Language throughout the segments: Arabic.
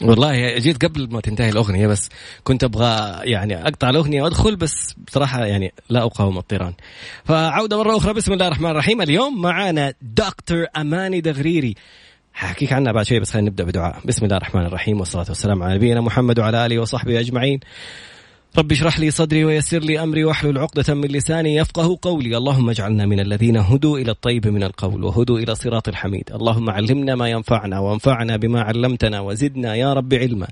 والله جيت قبل ما تنتهي الأغنية بس كنت أبغى يعني أقطع الأغنية وأدخل بس بصراحة يعني لا أقاوم الطيران. فعودة مرة أخرى بسم الله الرحمن الرحيم. اليوم معانا دكتور أماني دغريري. حكيك عنها بعد شوي بس خلينا نبدأ بدعاء. بسم الله الرحمن الرحيم والصلاة والسلام على نبينا محمد وعلى آله وصحبه أجمعين. رب اشرح لي صدري ويسر لي أمري واحلل عقدة من لساني يفقه قولي، اللهم اجعلنا من الذين هدوا إلى الطيب من القول وهدوا إلى صراط الحميد، اللهم علمنا ما ينفعنا وانفعنا بما علمتنا وزدنا يا رب علما.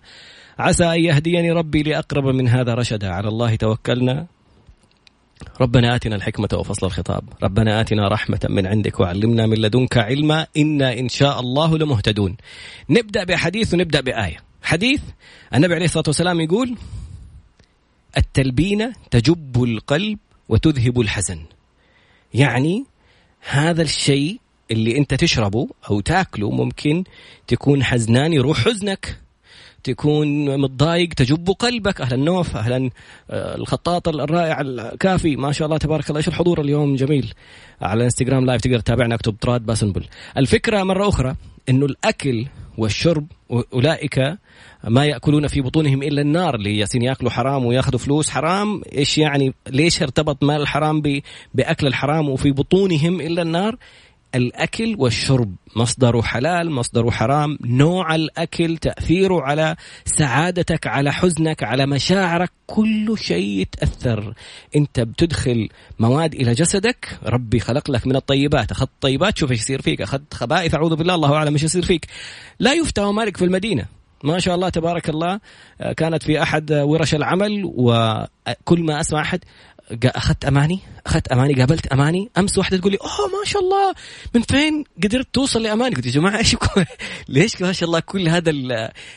عسى أن يهديني ربي لأقرب من هذا رشدا، على الله توكلنا. ربنا آتنا الحكمة وفصل الخطاب. ربنا آتنا رحمة من عندك وعلمنا من لدنك علما. إنا إن شاء الله لمهتدون. نبدأ بحديث ونبدأ بآية. حديث النبي عليه الصلاة والسلام يقول التلبينة تجب القلب وتذهب الحزن. يعني هذا الشيء اللي أنت تشربه أو تأكله ممكن تكون حزنان يروح حزنك. تكون متضايق تجب قلبك. أهلا نوف أهلا آه، الخطاط الرائع الكافي. ما شاء الله تبارك الله. إيش الحضور اليوم؟ جميل. على الانستغرام لايف تقدر تتابعنا اكتب طراد باسنبل. الفكرة مرة أخرى. إنه الأكل والشرب أولئك ما يأكلون في بطونهم إلا النار اللي ياسين يأكلوا حرام ويأخذوا فلوس حرام. إيش يعني؟ ليش ارتبط مال الحرام بأكل الحرام وفي بطونهم إلا النار؟ الأكل والشرب. مصدره حلال مصدره حرام. نوع الأكل تاثيره على سعادتك على حزنك على مشاعرك. كل شيء يتأثر. أنت بتدخل مواد إلى جسدك. ربي خلق لك من الطيبات. أخذت طيبات شوف إيش يصير فيك. أخذت خبائث أعوذ بالله. الله أعلم إيش يصير فيك. لا يفتى مالك في المدينة. ما شاء الله تبارك الله. كانت في أحد ورش العمل وكل ما أسمع أحد أخذت أماني أخذت أماني قابلت أماني. أمس واحدة تقول لي أوه ما شاء الله من فين قدرت توصل لأماني؟ قلت يا جماعة إيش ليش ما شاء الله كل هذا ال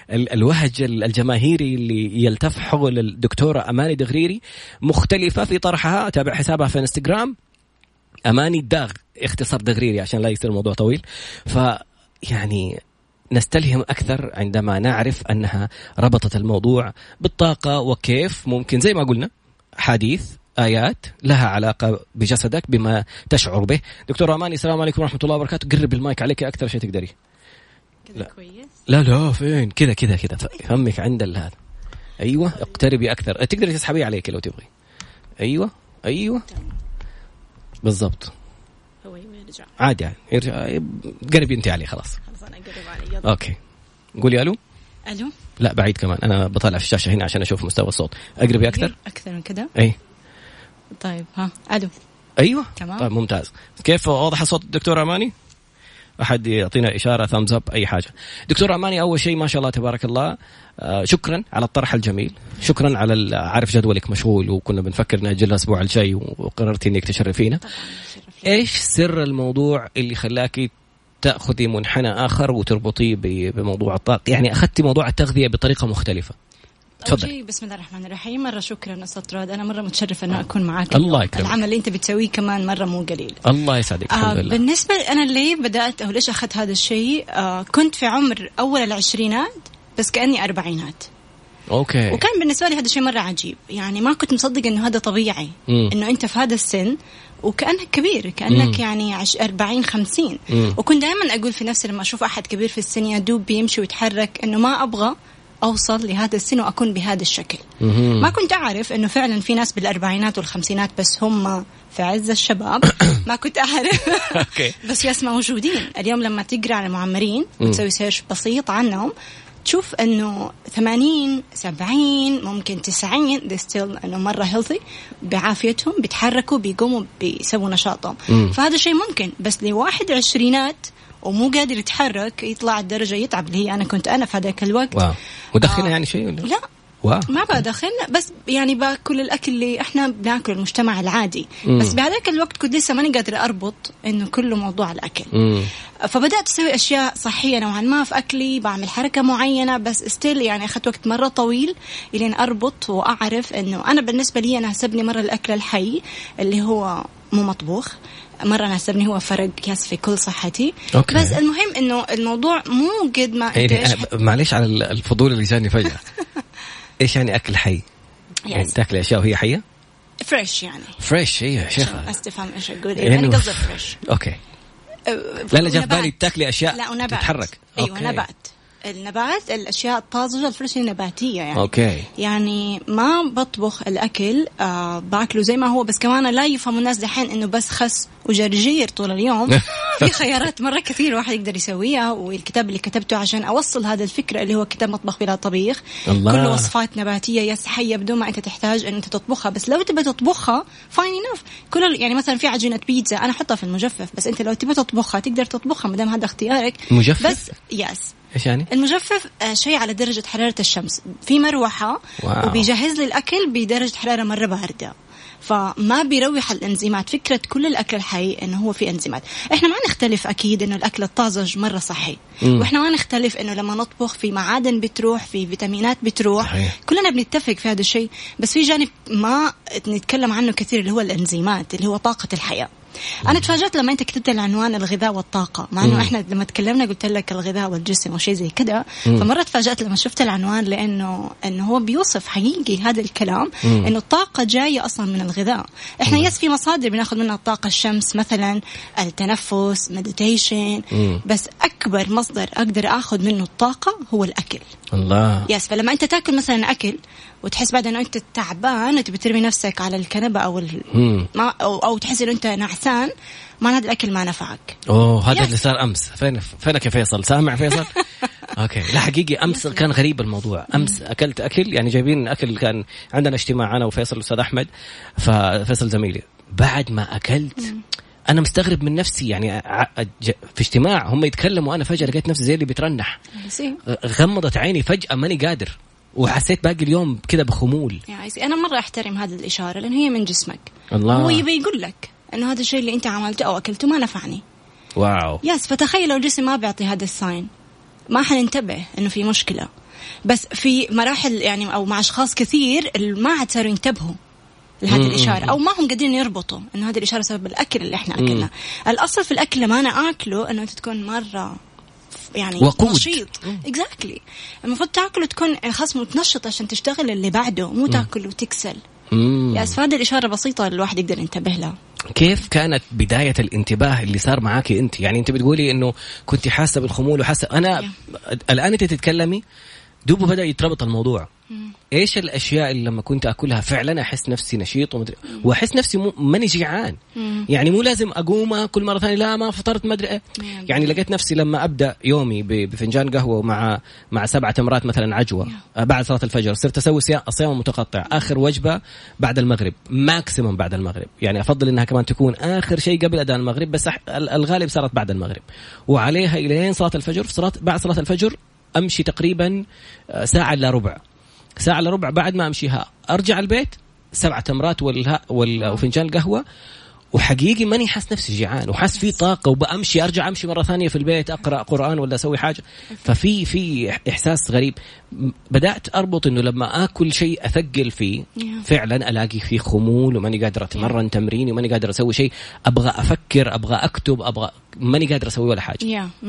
ال الوهج الجماهيري اللي يلتف حول الدكتوره أماني دغريري مختلفة في طرحها. أتابع حسابها في إنستغرام. أماني داغ اختصار دغريري عشان لا يصير الموضوع طويل. ف يعني نستلهم أكثر عندما نعرف أنها ربطت الموضوع بالطاقة وكيف ممكن زي ما قلنا حديث آيات لها علاقة بجسدك بما تشعر به. دكتور اماني السلام عليكم ورحمة الله وبركاته. قرب المايك عليك أكثر شيء تقدري. كذا كويس؟ لا لا فين؟ كذا كذا كذا. فمك عند هذا. أيوه اقتربي أكثر. تقدري تسحبيه عليك لو تبغي. أيوه أيوه. بالضبط. هو يرجع. عادي يعني يرجع. قربي انت عليه خلاص. خلاص أنا اقرب عليه يلا. okay. قولي ألو. ألو. لا بعيد كمان. أنا بطلع في الشاشة هنا عشان أشوف مستوى الصوت. أقربي أكثر؟ أكثر من كذا أي. طيب ها. ألو. أيوه. تمام. طيب ممتاز. كيف واضح الصوت الدكتور أماني؟ أحد يعطينا إشارة thumbs up أي حاجة. دكتور أماني أول شيء ما شاء الله تبارك الله آه شكرا على الطرح الجميل. شكرا على عارف جدولك مشغول وكنا بنفكر ناجل الأسبوع الجاي وقررتي إنك تشرفينا. إيش سر الموضوع اللي خلاكي تأخذي منحنى آخر وتربطيه بموضوع الطاقة؟ يعني أخذتي موضوع التغذية بطريقة مختلفة. تفضل. بسم الله الرحمن الرحيم. مرة شكرا أستاذ راد أنا مرة متشرفة انه أكون معاك الله. يكرمك. العمل اللي أنت بتسويه كمان مرة مو قليل. الله يسعدك. آه الحمد لله. بالنسبة أنا ليه بدأت أو ليش أخذت هذا الشيء آه كنت في عمر أول العشرينات بس كأني أربعينات. أوكي. وكان بالنسبة لي هذا الشيء مرة عجيب. يعني ما كنت مصدقة إنه هذا طبيعي مم. إنه أنت في هذا السن وكأنك كبير كأنك مم. يعني عش 40 50 مم. وكنت دائما أقول في نفسي لما أشوف أحد كبير في السن يا دوب بيمشي ويتحرك إنه ما أبغى أوصل لهذا السن وأكون بهذا الشكل. ما كنت أعرف إنه فعلا في ناس بالأربعينات والخمسينات بس هم في عز الشباب. ما كنت okay. بس yes موجودين. اليوم لما تقرأ على المعمرين. وتسوي search بسيط عنهم تشوف إنه 80 70 ممكن 90 they still إنه مرة healthy بعافيتهم بيتحركوا بيقوموا بيسووا نشاطهم. مم. فهذا شيء ممكن. بس لواحد عشرينات ومو قادر يتحرك يطلع الدرجة يتعب. اللي هي أنا كنت أنا في هذاك الوقت. wow. مدخنه آه. يعني شيء ولا؟ لا. wow. ما بدخن بس يعني باكل الأكل اللي إحنا بناكله المجتمع العادي. مم. بس بهذاك الوقت كنت لسه ماني قادرة أربط إنه كله موضوع الأكل. مم. فبدأت أسوي أشياء صحية نوعا ما في أكلي بعمل حركة معينة بس still يعني أخذت وقت مرة طويل إلين أربط وأعرف إنه أنا بالنسبة لي ناسبني مرة الأكل الحي اللي هو مو مطبوخ مرة ناسبني هو فرق كاس في كل صحتي okay. بس المهم إنه الموضوع مو قد ما يعني أنا معليش على ال- الفضول اللي جاني فجأة إيش يعني أكل حي؟ يعني Yes. تاكلي أشياء وهي حية؟ fresh يعني fresh أيوه يا شيخ أستفهم إيش أقول يعني قصدي fresh okay أه، لا لا جاء في. بالي تاكلي أشياء لا ونبات تتحرك أيوه okay. نبات النبات الأشياء الطازجة ال fresh النباتية يعني. okay. يعني ما بطبخ الأكل آه باكله زي ما هو بس كمان لا يفهموا الناس دحين إنه بس خس وجرجير طول اليوم. في خيارات مرة كثير الواحد يقدر يسويها والكتاب اللي كتبته عشان أوصل هذا الفكرة اللي هو كتاب مطبخ بلا طبيخ. الله. كله وصفات نباتية yes حية بدون ما أنت تحتاج إن أنت تطبخها. بس لو تبي تطبخها fine enough كل يعني مثلا في عجينة بيتزا أنا أحطها في المجفف بس أنت لو تبي تطبخها تقدر تطبخها ما دام هذا اختيارك. مجفف؟ بس yes إيش يعني؟ المجفف آه، شيء على درجة حرارة الشمس في مروحة wow. وبيجهز لي الأكل بدرجة حرارة مرة باردة فما بيروح الإنزيمات فكرة كل الأكل الحي إنه هو في إنزيمات إحنا ما نختلف أكيد إنه الأكل الطازج مرة صحي مم. وإحنا ما نختلف إنه لما نطبخ في معادن بتروح في فيتامينات بتروح صحيح. كلنا بنتفق في هذا الشيء بس في جانب ما نتكلم عنه كثير اللي هو الإنزيمات اللي هو طاقة الحياة أنا تفاجأت لما أنت كتبت العنوان الغذاء والطاقة مع إنه إحنا لما تكلمنا قلت لك الغذاء والجسم وشيء زي كذا فمرة تفاجأت لما شفت العنوان لأنه إنه هو بيوصف حقيقي هذا الكلام إنه الطاقة جاية أصلا من الغذاء. إحنا yes في مصادر بناخذ منها الطاقة الشمس مثلا التنفس meditation بس أكبر مصدر أقدر آخذ منه الطاقة هو الأكل. الله. yes فلما أنت تاكل مثلا أكل وتحس بعد إنه أنت تعبان وتبي ترمي نفسك على الكنبة أو ال... ما أو, أو تحس إنه أنت نعسان معنى هذا الأكل ما نفعك. أوه هذا. اللي صار أمس. فين فينك يا فيصل؟ سامع فيصل؟ okay. لا حقيقي أمس كان غريب الموضوع. أمس أكلت أكل يعني جايبين أكل كان عندنا اجتماع أنا وفيصل الاستاذ أحمد ففيصل زميلي. بعد ما أكلت أنا مستغرب من نفسي يعني في اجتماع هم يتكلموا وأنا فجأة لقيت نفسي زي اللي بترنح. غمضت عيني فجأة ماني قادر. وحسيت باقي اليوم كذا بخمول. يا عيسي أنا مرة أحترم هذه الإشارة لأن هي من جسمك. الله. هو يبي يقول لك إنه هذا الشيء اللي أنت عملته أو أكلته ما نفعني. wow. yes فتخيل لو الجسم ما بيعطي هذا ال sign. ما حننتبه إنه في مشكلة. بس في مراحل يعني أو مع أشخاص كثير ما عاد صاروا ينتبهوا لهذه الإشارة أو ما هم قادرين يربطوا إنه هذه الإشارة سبب الأكل اللي إحنا أكلناه. الأصل في الأكل لما أنا آكله إنه أنت تكون مرة يعني وقود. نشيط. exactly المفروض تاكل وتكون خلاص متنشط عشان تشتغل اللي بعده مو تاكل وتكسل. yes فهذه الإشارة بسيطة الواحد يقدر ينتبه لها. كيف كانت بداية الانتباه اللي صار معاكي أنت؟ يعني أنت بتقولي إنه كنت حاسة بالخمول وحاسة. أنا الآن أنت تتكلمي دوبه بدأ يتربط الموضوع. إيش الأشياء اللي لما كنت أكلها فعلا أحس نفسي نشيط ومدري وأحس نفسي مو ماني جيعان. يعني مو لازم أقوم أكل مرة ثانية لا ما فطرت ما أدري مم. يعني لقيت نفسي لما أبدأ يومي بفنجان قهوة مع مع سبع تمرات مثلا عجوة آه، بعد صلاة الفجر صرت أسوي صيام متقطع. آخر وجبة بعد المغرب ماكسيموم بعد المغرب. يعني أفضل إنها كمان تكون آخر شيء قبل اذان المغرب بس الغالب صارت بعد المغرب. وعليها الين صلاة الفجر في صلاه بعد صلاة الفجر أمشي تقريبا آه، ساعة الا ربع. ساعة الا ربع بعد ما امشيها أرجع البيت سبع تمرات وال... وال... وفنجان القهوة. وحقيقي ماني حاس نفسي جيعان وحاس في طاقة وبأمشي أرجع أمشي مرة ثانية في البيت أقرأ قرآن ولا أسوي حاجة. ففي في إحساس غريب. بدأت أربط إنه لما آكل شيء أثقل فيه. فعلا ألاقي فيه خمول وماني قادر أتمرن تمريني وماني قادر أسوي شيء. أبغى أفكر أبغى أكتب أبغى ماني قادر أسوي ولا حاجة. يا 100%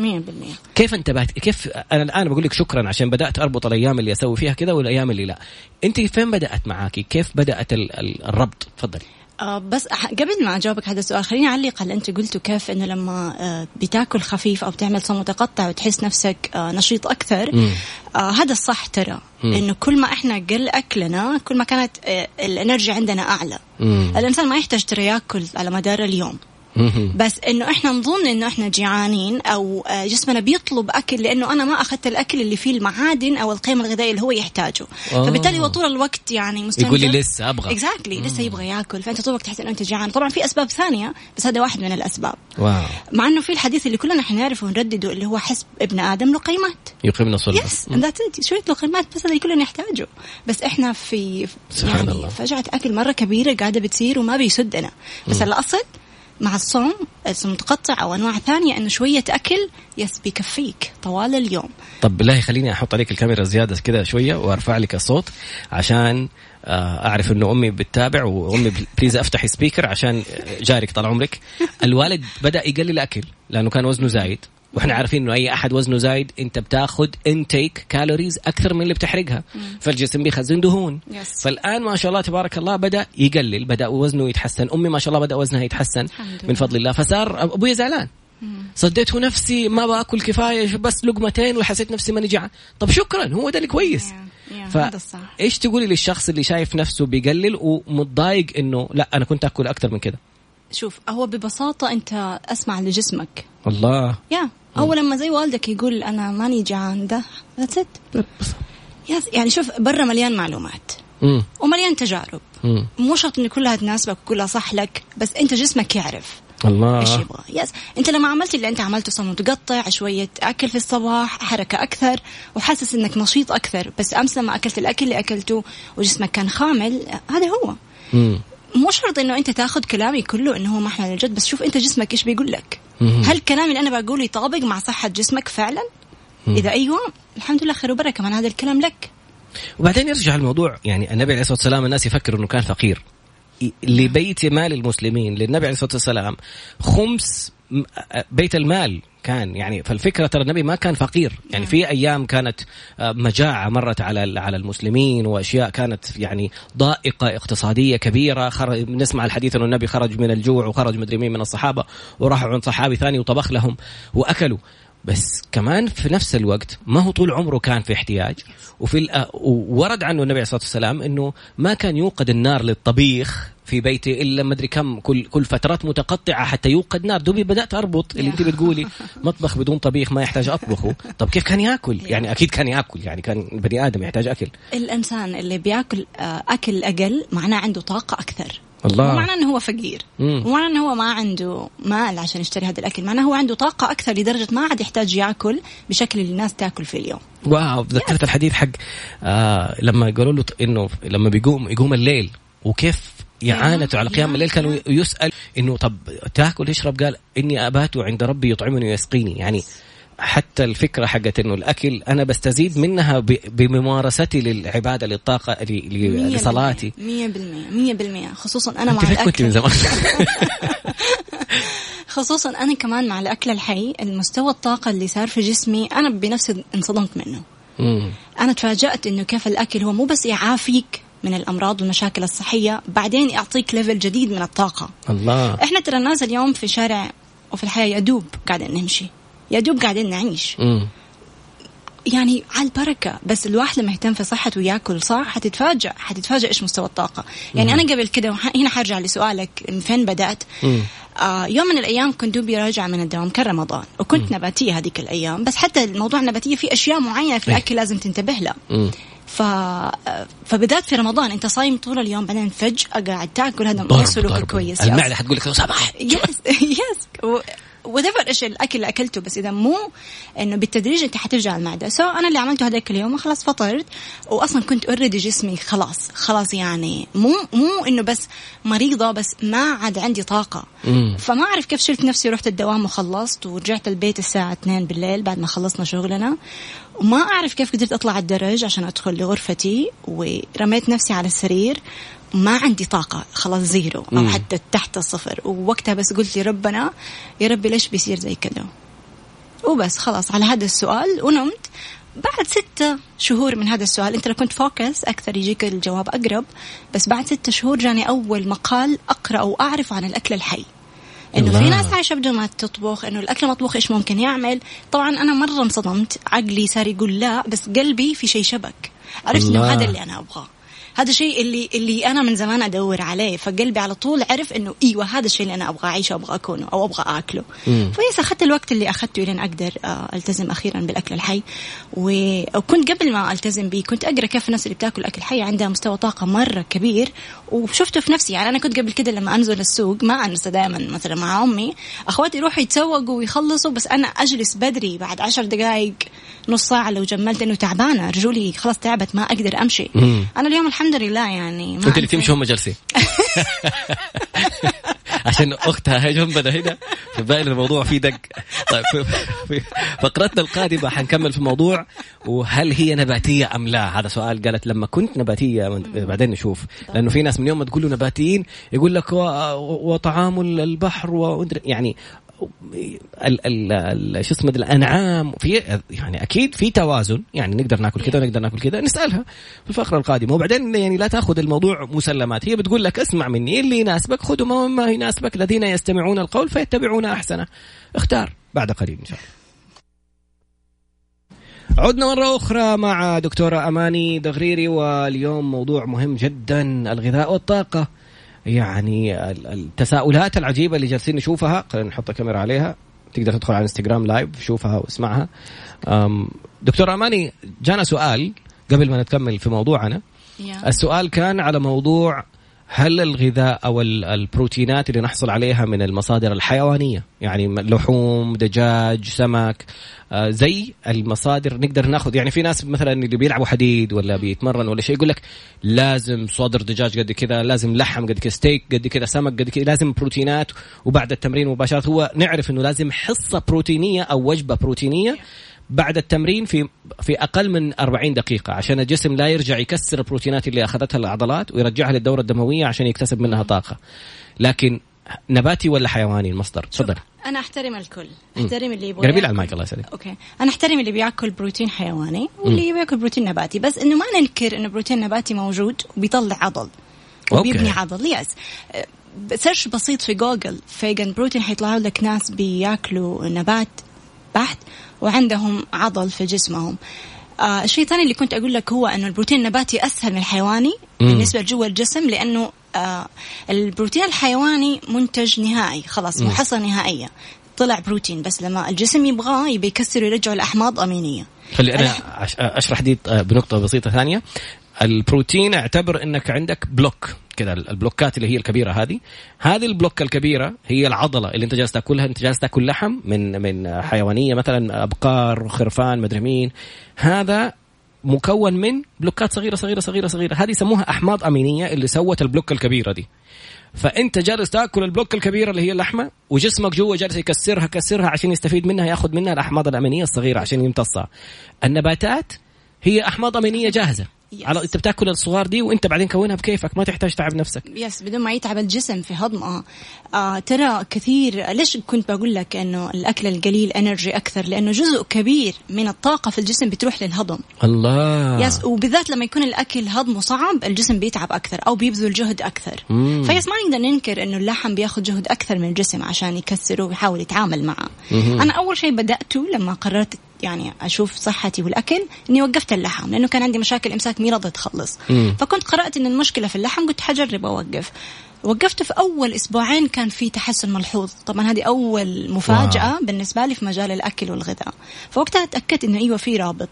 كيف انتبهت؟ كيف أنا الآن بقول لك شكرا عشان بدأت أربط الأيام اللي أسوي فيها كذا والأيام اللي لا. أنت فين بدأت معاكي؟ كيف بدأت ال- ال- الربط؟ تفضلي. بس أح- قبل ما أجاوبك هذا السؤال خليني أعلق على أنت قلته كيف إنه لما آه بتاكل خفيف أو بتعمل صوم متقطع وتحس نفسك آه نشيط أكثر مم. آه هذا الصح ترى إنه كل ما إحنا قل أكلنا كل ما كانت آه الإنرجي عندنا أعلى مم. الإنسان ما يحتاج ترى ياكل على مدار اليوم. بس إنه إحنا نظن إنه إحنا جيعانين أو آه، جسمنا بيطلب أكل لأنه أنا ما أخذت الأكل اللي فيه المعادن أو القيمه الغذائية اللي هو يحتاجه. آه. فبالتالي هو طول الوقت يعني مستنزف يقول لي لسه أبغى. exactly لسه يبغى ياكل. فأنت طول الوقت تحس إنه أنت جيعان. طبعا في أسباب ثانية بس هذا واحد من الأسباب. wow. مع إنه في الحديث اللي كلنا حنعرفه ونردده اللي هو حسب ابن آدم لقيمات. يقمن صلبه yes ذات شوية لقيمات بس هذا اللي كلنا نحتاجه. بس إحنا في سبحان يعني الله. فجعه أكل مرة كبيرة قاعدة بتصير وما بيسدنا. بس الأصل مع الصوم المتقطع أو أنواع ثانية إنه شوية أكل yes بيكفيك طوال اليوم. طب بالله خليني أحط عليك الكاميرا زيادة كذا شوية وأرفع لك الصوت عشان أعرف إنه أمي بتتابع وأمي please أفتحي speaker عشان جارك طال عمرك. الوالد بدأ يقلل اكل لأنه كان وزنه زايد وإحنا عارفين إنه أي أحد وزنه زايد أنت بتاخذ intake calories أكثر من اللي بتحرقها. فالجسم بيخزن دهون. فالآن ما شاء الله تبارك الله بدأ يقلل بدأ وزنه يتحسن. أمي ما شاء الله بدأ وزنها يتحسن من فضل الله. فصار أبوي زعلان. صديته نفسي ما باكل كفاية بس لقمتين وحسيت نفسي ماني جعان. طب شكرا هو ده الكويس. ف... إيش تقولي للشخص اللي شايف نفسه بيقلل ومتضايق إنه لا أنا كنت آكل أكثر من كده؟ شوف هو ببساطة أنت أسمع لجسمك. الله. يا هو لما زي والدك يقول أنا ماني جعان ده that's yes يعني شوف برا مليان معلومات. مم. ومليان تجارب. مم. مو شرط إن كلها تناسبك وكلها صح لك بس أنت جسمك يعرف. الله. إيش يبغى؟ yes أنت لما عملت اللي أنت عملته صار متقطع شوية أكل في الصباح حركة أكثر وحاسس إنك نشيط أكثر. بس أمس لما أكلت الأكل اللي أكلته وجسمك كان خامل هذا هو. مم. مو شرط إنه أنت تاخذ كلامي كله إنه هو محمل الجد بس شوف أنت جسمك إيش بيقول لك. هل كلامي اللي أنا بقوله يطابق مع صحة جسمك فعلا؟ إذا أيوه الحمد لله خير وبركة من هذا الكلام لك. وبعدين يرجع الموضوع يعني النبي عليه الصلاة والسلام الناس يفكروا إنه كان فقير. لبيت مال المسلمين للنبي عليه الصلاة والسلام خمس بيت المال كان يعني فالفكرة ترى النبي ما كان فقير. يعني في أيام كانت آه، مجاعة مرت على على المسلمين وأشياء كانت يعني ضائقة اقتصادية كبيرة. خرج نسمع الحديث انه النبي خرج من الجوع وخرج مدري مين من الصحابة وراحوا عند صحابي ثاني وطبخ لهم وأكلوا. بس كمان في نفس الوقت ما هو طول عمره كان في احتياج وفي الأ- وورد عنه النبي عليه الصلاة والسلام إنه ما كان يوقد النار للطبيخ في بيته إلا مدري كم كل كل فترات متقطعة حتى يوقد نار. دوبي بدأت أربط اللي أنت بتقولي مطبخ بدون طبيخ ما يحتاج أطبخه. طب كيف كان يأكل؟ يعني أكيد كان يأكل يعني كان بني آدم يحتاج أكل. الإنسان اللي بيأكل آه، أكل أقل معناه عنده طاقة أكثر. الله. مو معناه إنه هو فقير. مم. مو معناه إنه هو ما عنده مال عشان يشتري هذا الأكل. معناه هو عنده طاقة أكثر لدرجة ما عاد يحتاج يأكل بشكل اللي الناس تأكل في اليوم. واو تذكرت الحديث حق آه لما قالوا له إنه لما بيقوم يقوم الليل وكيف إعانته على قيام الليل؟ كان يسأل إنه طب تأكل؟ تشرب قال إني أبات عند ربي يطعمني ويسقيني. يعني حتى الفكرة حقت إنه الأكل أنا بستزيد منها بممارستي للعبادة للطاقة ل- ل- لصلاتي. مية بالمية مية بالمية. خصوصا أنا مع فين كنت من زمان؟ خصوصا أنا كمان مع الأكل الحي. المستوى الطاقة اللي صار في جسمي أنا بنفسي انصدمت منه. مم. أنا تفاجأت إنه كيف الأكل هو مو بس يعافيك من الأمراض والمشاكل الصحية بعدين يعطيك ليفل جديد من الطاقة. الله. إحنا ترى الناس اليوم في شارع وفي الحياة يا دوب قاعدين نمشي. يا دوب قاعدين نعيش. مم. يعني على البركة بس الواحد لما يهتم في صحته وياكل صح حتتفاجأ حتتفاجأ إيش مستوى الطاقة. يعني أنا قبل كده وح- هنا حرجع لسؤالك من فين بدأت؟ مم. آه يوم من الأيام كنت دوبي راجعة من الدوام كان رمضان وكنت نباتية هذيك الأيام بس حتى الموضوع النباتية في أشياء معينة في إيه. الأكل لازم تنتبه لها. ف... فبدأت في رمضان أنت صايم طول اليوم بعدين فجأة قاعد تاكل هذا مو سلوك كويس. المعدة حتقول لك لو سمحت yes yes whatever إيش الأكل اللي أكلته بس إذا مو إنه بالتدريج أنت حترجع المعدة. so أنا اللي عملته هذاك اليوم خلاص فطرت واصلا كنت already جسمي خلاص خلاص يعني مو مو إنه بس مريضة بس ما عاد عندي طاقة. مم. فما أعرف كيف شلت نفسي رحت الدوام وخلصت ورجعت البيت الساعة 2 بالليل بعد ما خلصنا شغلنا. وما أعرف كيف قدرت أطلع الدرج عشان أدخل لغرفتي ورميت نفسي على السرير. ما عندي طاقة خلاص zero أو مم. حتى تحت الصفر. ووقتها بس قلت لربنا يا ربي ليش بيصير زي كذا؟ وبس خلاص على هذا السؤال ونمت. بعد ستة شهور من هذا السؤال أنت لو كنت focus أكثر يجيك الجواب أقرب بس بعد ستة شهور جاني أول مقال أقرأ واعرف عن الأكل الحي. إنه في. ناس عايشة بدون ما تطبخ إنه الأكل المطبوخ إيش ممكن يعمل؟ طبعا أنا مرة انصدمت عقلي صار يقول لا بس قلبي في شيء شبك. عرفت انه. هذا اللي أنا أبغاه. هذا الشيء اللي اللي أنا من زمان أدور عليه فقلبي على طول عرف إنه إيوه هذا الشيء اللي أنا أبغى أعيشه وابغى أكونه أو أبغى أكله. ف yes أخذت الوقت اللي أخذته لين أقدر آه، ألتزم أخيرا بالأكل الحي وكنت قبل ما ألتزم به كنت أقرأ كيف الناس اللي بتأكل أكل حي عندها مستوى طاقة مرة كبير وشفته في نفسي يعني أنا كنت قبل كده لما أنزل السوق ما أنسى دائما مثلا مع أمي أخواتي يروحوا يتسوقوا ويخلصوا بس أنا أجلس بدري بعد عشر دقائق نص ساعة لو جملت انه تعبانة رجولي خلاص تعبت ما أقدر أمشي مم. أنا اليوم الحمد لله يعني ما انت اللي. تمشي هم جالسين عشان أختها هي جنبنا هنا في بالي الموضوع فيه دق. طيب في فقرتنا القادمة حنكمل في الموضوع وهل هي نباتية أم لا؟ هذا سؤال قالت لما كنت نباتية بعدين نشوف. لأنه في ناس من يوم ما تقول له نباتيين يقول لك وطعام البحر يعني شو اسمه الأنعام. في يعني أكيد في توازن. يعني نقدر ناكل كذا ونقدر ناكل كذا نسألها في الفقرة القادمة. وبعدين يعني لا تأخذ الموضوع مسلمات. هي بتقول لك اسمع مني اللي يناسبك خذه ما, يناسبك. الذين يستمعون القول فيتبعون أحسنه. اختار بعد قليل إن شاء الله. عدنا مرة أخرى مع دكتورة أماني دغريري واليوم موضوع مهم جدا الغذاء والطاقة. يعني التساؤلات العجيبة اللي جالسين نشوفها خلينا نحط الكاميرا عليها. تقدر تدخل على انستغرام لايف شوفها واسمعها. دكتورة أماني جانا سؤال قبل ما نكمل في موضوعنا. السؤال كان على موضوع هل الغذاء أو البروتينات اللي نحصل عليها من المصادر الحيوانية؟ يعني لحوم دجاج سمك آه، زي المصادر نقدر ناخذ. يعني في ناس مثلا اللي بيلعبوا حديد ولا بيتمرن ولا شيء يقول لك لازم صدر دجاج قد كذا لازم لحم قد كذا ستيك قد كذا سمك قد كذا لازم بروتينات. وبعد التمرين مباشره هو نعرف إنه لازم حصة بروتينية أو وجبة بروتينية. بعد التمرين في في أقل من 40 دقيقة عشان الجسم لا يرجع يكسر البروتينات اللي أخذتها العضلات ويرجعها للدورة الدموية عشان يكتسب منها طاقة. لكن نباتي ولا حيواني؟ المصدر. تفضل. أنا أحترم الكل. أحترم اللي يبغى قربي على المايك الله يسلمك أوكي. أنا أحترم اللي بياكل بروتين حيواني واللي بياكل بروتين نباتي. بس إنه ما ننكر إنه بروتين نباتي موجود وبيطلع عضل. وبيبني. عضل yes search بسيط في جوجل vegan protein حيطلعوا لك ناس بياكلوا نبات بحت. وعندهم عضل في جسمهم. آه الشيء الثاني اللي كنت أقول لك هو انه البروتين النباتي أسهل من الحيواني مم. بالنسبة لجوا الجسم لأنه آه البروتين الحيواني منتج نهائي خلاص محصله نهائيه طلع بروتين بس لما الجسم يبغاه يبي يكسر ويرجعه لأحماض أمينية. خلي أنا أشرح دي آه، بنقطة بسيطة ثانية. البروتين اعتبر انك عندك block كذا ال blockات اللي هي الكبيرة هذه. هذه ال block الكبيرة هي العضلة اللي انت جالس تاكلها. انت جالس تاكل لحم من من حيوانية مثلا أبقار خرفان مدري مين. هذا مكون من blockات صغيرة صغيرة صغيرة صغيرة. هذه يسموها أحماض أمينية اللي سوت ال block الكبيرة دي. فأنت جالس تاكل ال block الكبيرة اللي هي اللحمة وجسمك جوا جالس يكسرها كسرها عشان يستفيد منها ياخذ منها الأحماض الأمينية الصغيرة عشان يمتصها. النباتات هي أحماض أمينية جاهزة. على انت بتاكل الصغار دي وانت بعدين كونها بكيفك ما تحتاج تعب نفسك. yes بدون ما يتعب الجسم في هضمها آه. ترى كثير ليش كنت بقول لك إنه الأكل القليل energy أكثر؟ لأنه جزء كبير من الطاقة في الجسم بتروح للهضم. الله. يس وبالذات لما يكون الأكل هضمه صعب الجسم بيتعب أكثر أو بيبذل جهد أكثر. ف yes ما نقدر ننكر إنه اللحم بياخذ جهد أكثر من الجسم عشان يكسره ويحاول يتعامل معه. أنا أول شيء بدأته لما قررت يعني أشوف صحتي والأكل إني وقفت اللحم لأنه كان عندي مشاكل إمساك مي راضيه تخلص فكنت قرأت إن المشكلة في اللحم قلت حجرب أوقف. وقفت في أول أسبوعين كان في تحسن ملحوظ. طبعا هذه أول مفاجأة wow. بالنسبة لي في مجال الأكل والغذاء. فوقتها تأكدت إنه أيوه في رابط.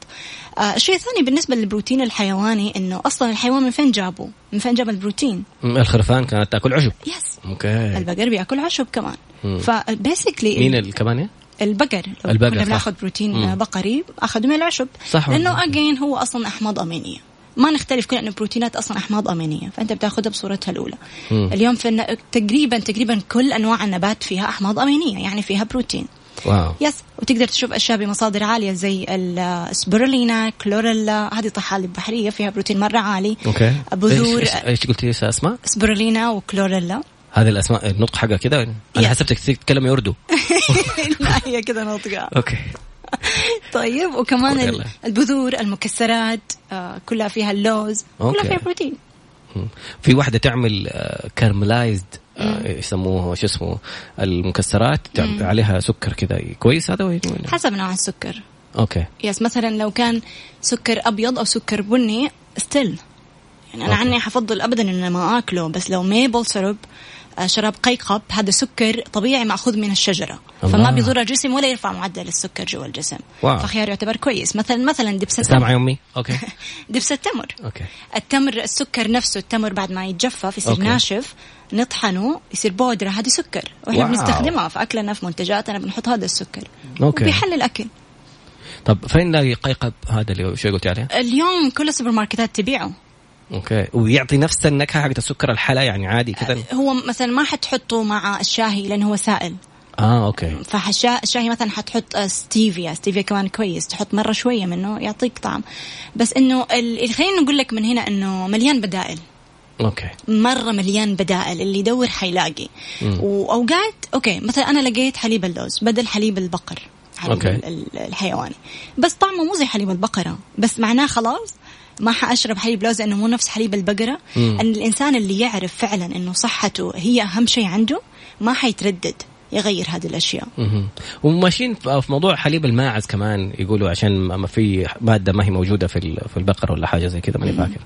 آه الشيء الثاني بالنسبة للبروتين الحيواني إنه أصلا الحيوان من فين جابه؟ من فين جاب البروتين؟ الخرفان كانت تأكل عشب. yes. okay. البقر بيأكل عشب كمان. ف basically مين كمان البقر. لو البقر كنا بناخذ بروتين مم. بقري اخذوا من العشب. صح. لأنه again هو أصلا أحماض آمينية. ما نختلف كلنا انه البروتينات أصلا أحماض آمينية فأنت بتاخذها بصورتها الأولى. مم. اليوم في تقريبا تقريبا كل أنواع النبات فيها أحماض آمينية يعني فيها بروتين. wow. yes وتقدر تشوف أشياء بمصادر عالية زي السبرولينا كلوريلا هذه طحالب بحريه فيها بروتين مرة عالي. okay. بذور إيش, قلتي أسماء؟ سبرولينا وكلوريلا. هذه الأسماء النطق حقها كذا أنا حسبتك تتكلم أردو. لا هي كذا نطقه okay. طيب وكمان البذور المكسرات آه، كلها فيها اللوز كلها فيها بروتين. في واحدة تعمل caramelized آه، آه، يسموه شو اسمه المكسرات عليها سكر كذا كويس هذا حسب نوع السكر. okay. yes مثلا لو كان سكر أبيض أو سكر بني still يعني أنا عني حفضل ابدا إن ما آكله بس لو maple syrup شراب قيقب هذا سكر طبيعي مأخوذ من الشجرة. الله. فما بيضر الجسم ولا يرفع معدل السكر جوا الجسم. wow. فخيار يعتبر كويس. مثلا مثلا دبس التمر. yummy okay. دبس التمر. okay. التمر السكر نفسه التمر بعد ما يتجفف يصير okay. ناشف نطحنه يصير بودرة هذه سكر. وإحنا. بنستخدمها في أكلنا في منتجاتنا بنحط هذا السكر. okay. بيحل الأكل. طب فين نلاقي قيقب؟ هذا اللي شو قلتي عليه؟ اليوم كل السوبر ماركتات تبيعه. okay. ويعطي نفس النكهة حقت السكر الحلا يعني عادي كذا هو مثلا ما حتحطه مع الشاهي لأنه هو سائل. آه okay. فالشاهي مثلا حتحط stevia. stevia كمان كويس. تحط مرة شوية منه يعطيك طعم. بس إنه اللي خلينا نقول لك من هنا إنه مليان بدائل. okay. مرة مليان بدائل. اللي يدور حيلاقي. وأوقات okay مثلا أنا لقيت حليب اللوز بدل حليب البقر. حليب okay. ال- الحيواني. بس طعمه مو زي حليب البقرة. بس معناه خلاص ما حأشرب حليب لوز لأنه مو نفس حليب البقرة. إن الإنسان اللي يعرف فعلا إنه صحته هي أهم شيء عنده ما حيتردد يغير هذه الأشياء. وماشيين في موضوع حليب الماعز كمان يقولوا عشان ما في مادة ما هي موجودة في في البقر ولا حاجة زي كذا ماني فاكر.